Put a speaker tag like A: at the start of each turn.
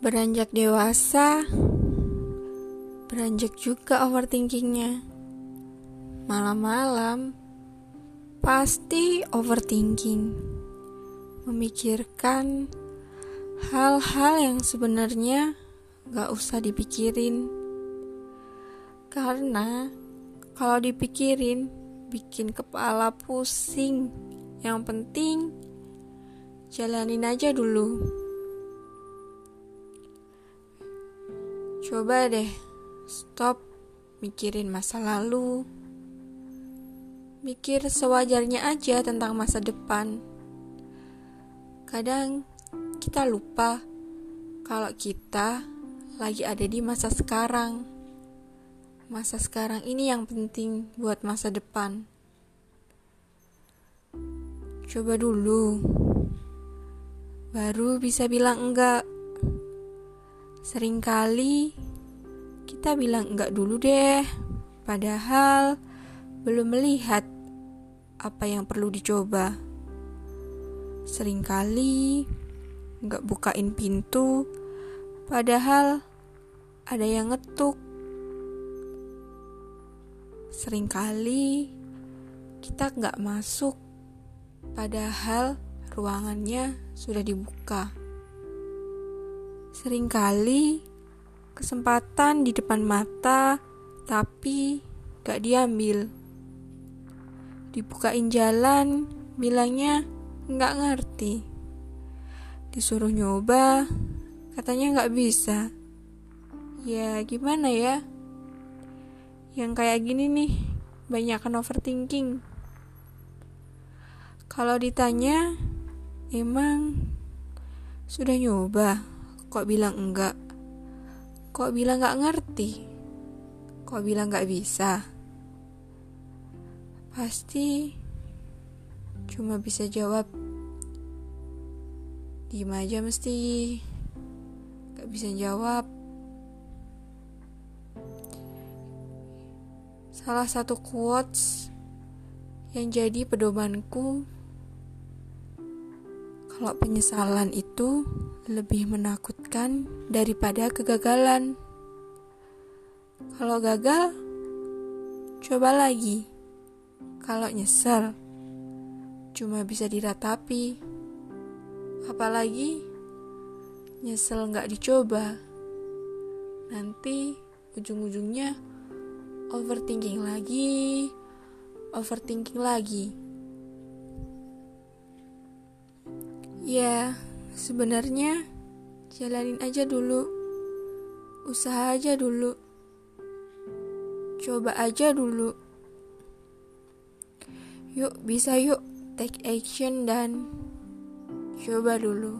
A: Beranjak dewasa, beranjak juga overthinkingnya. Malam-malam, pasti overthinking. Memikirkan hal-hal yang sebenarnya gak usah dipikirin. Karena kalau dipikirin, bikin kepala pusing. Yang penting, jalanin aja dulu. Coba deh, stop mikirin masa lalu. Mikir sewajarnya aja tentang masa depan. Kadang kita lupa kalau kita lagi ada di masa sekarang. Masa sekarang ini yang penting buat masa depan. Coba dulu, baru bisa bilang enggak. Seringkali kita bilang enggak dulu deh, padahal belum melihat apa yang perlu dicoba. Seringkali enggak bukain pintu, padahal ada yang ngetuk. Seringkali kita enggak masuk, padahal ruangannya sudah dibuka. Seringkali kesempatan di depan mata, tapi gak diambil. Dibukain jalan, bilangnya gak ngerti. Disuruh nyoba, katanya gak bisa. Ya gimana ya? Yang kayak gini nih, banyakan overthinking. Kalau ditanya, emang sudah nyoba? Kok bilang enggak? Kok bilang enggak ngerti? Kok bilang enggak bisa? Pasti cuma bisa jawab Diem aja mesti Gak bisa jawab Salah satu quotes Yang jadi pedomanku Kalau penyesalan itu lebih menakutkan daripada kegagalan. Kalau gagal, coba lagi. Kalau nyesel, cuma bisa diratapi. Apalagi nyesel nggak dicoba. Nanti ujung-ujungnya overthinking lagi, overthinking lagi. Ya, Sebenarnya jalanin aja dulu. Usaha aja dulu. Coba aja dulu. Yuk, bisa yuk take action dan coba dulu.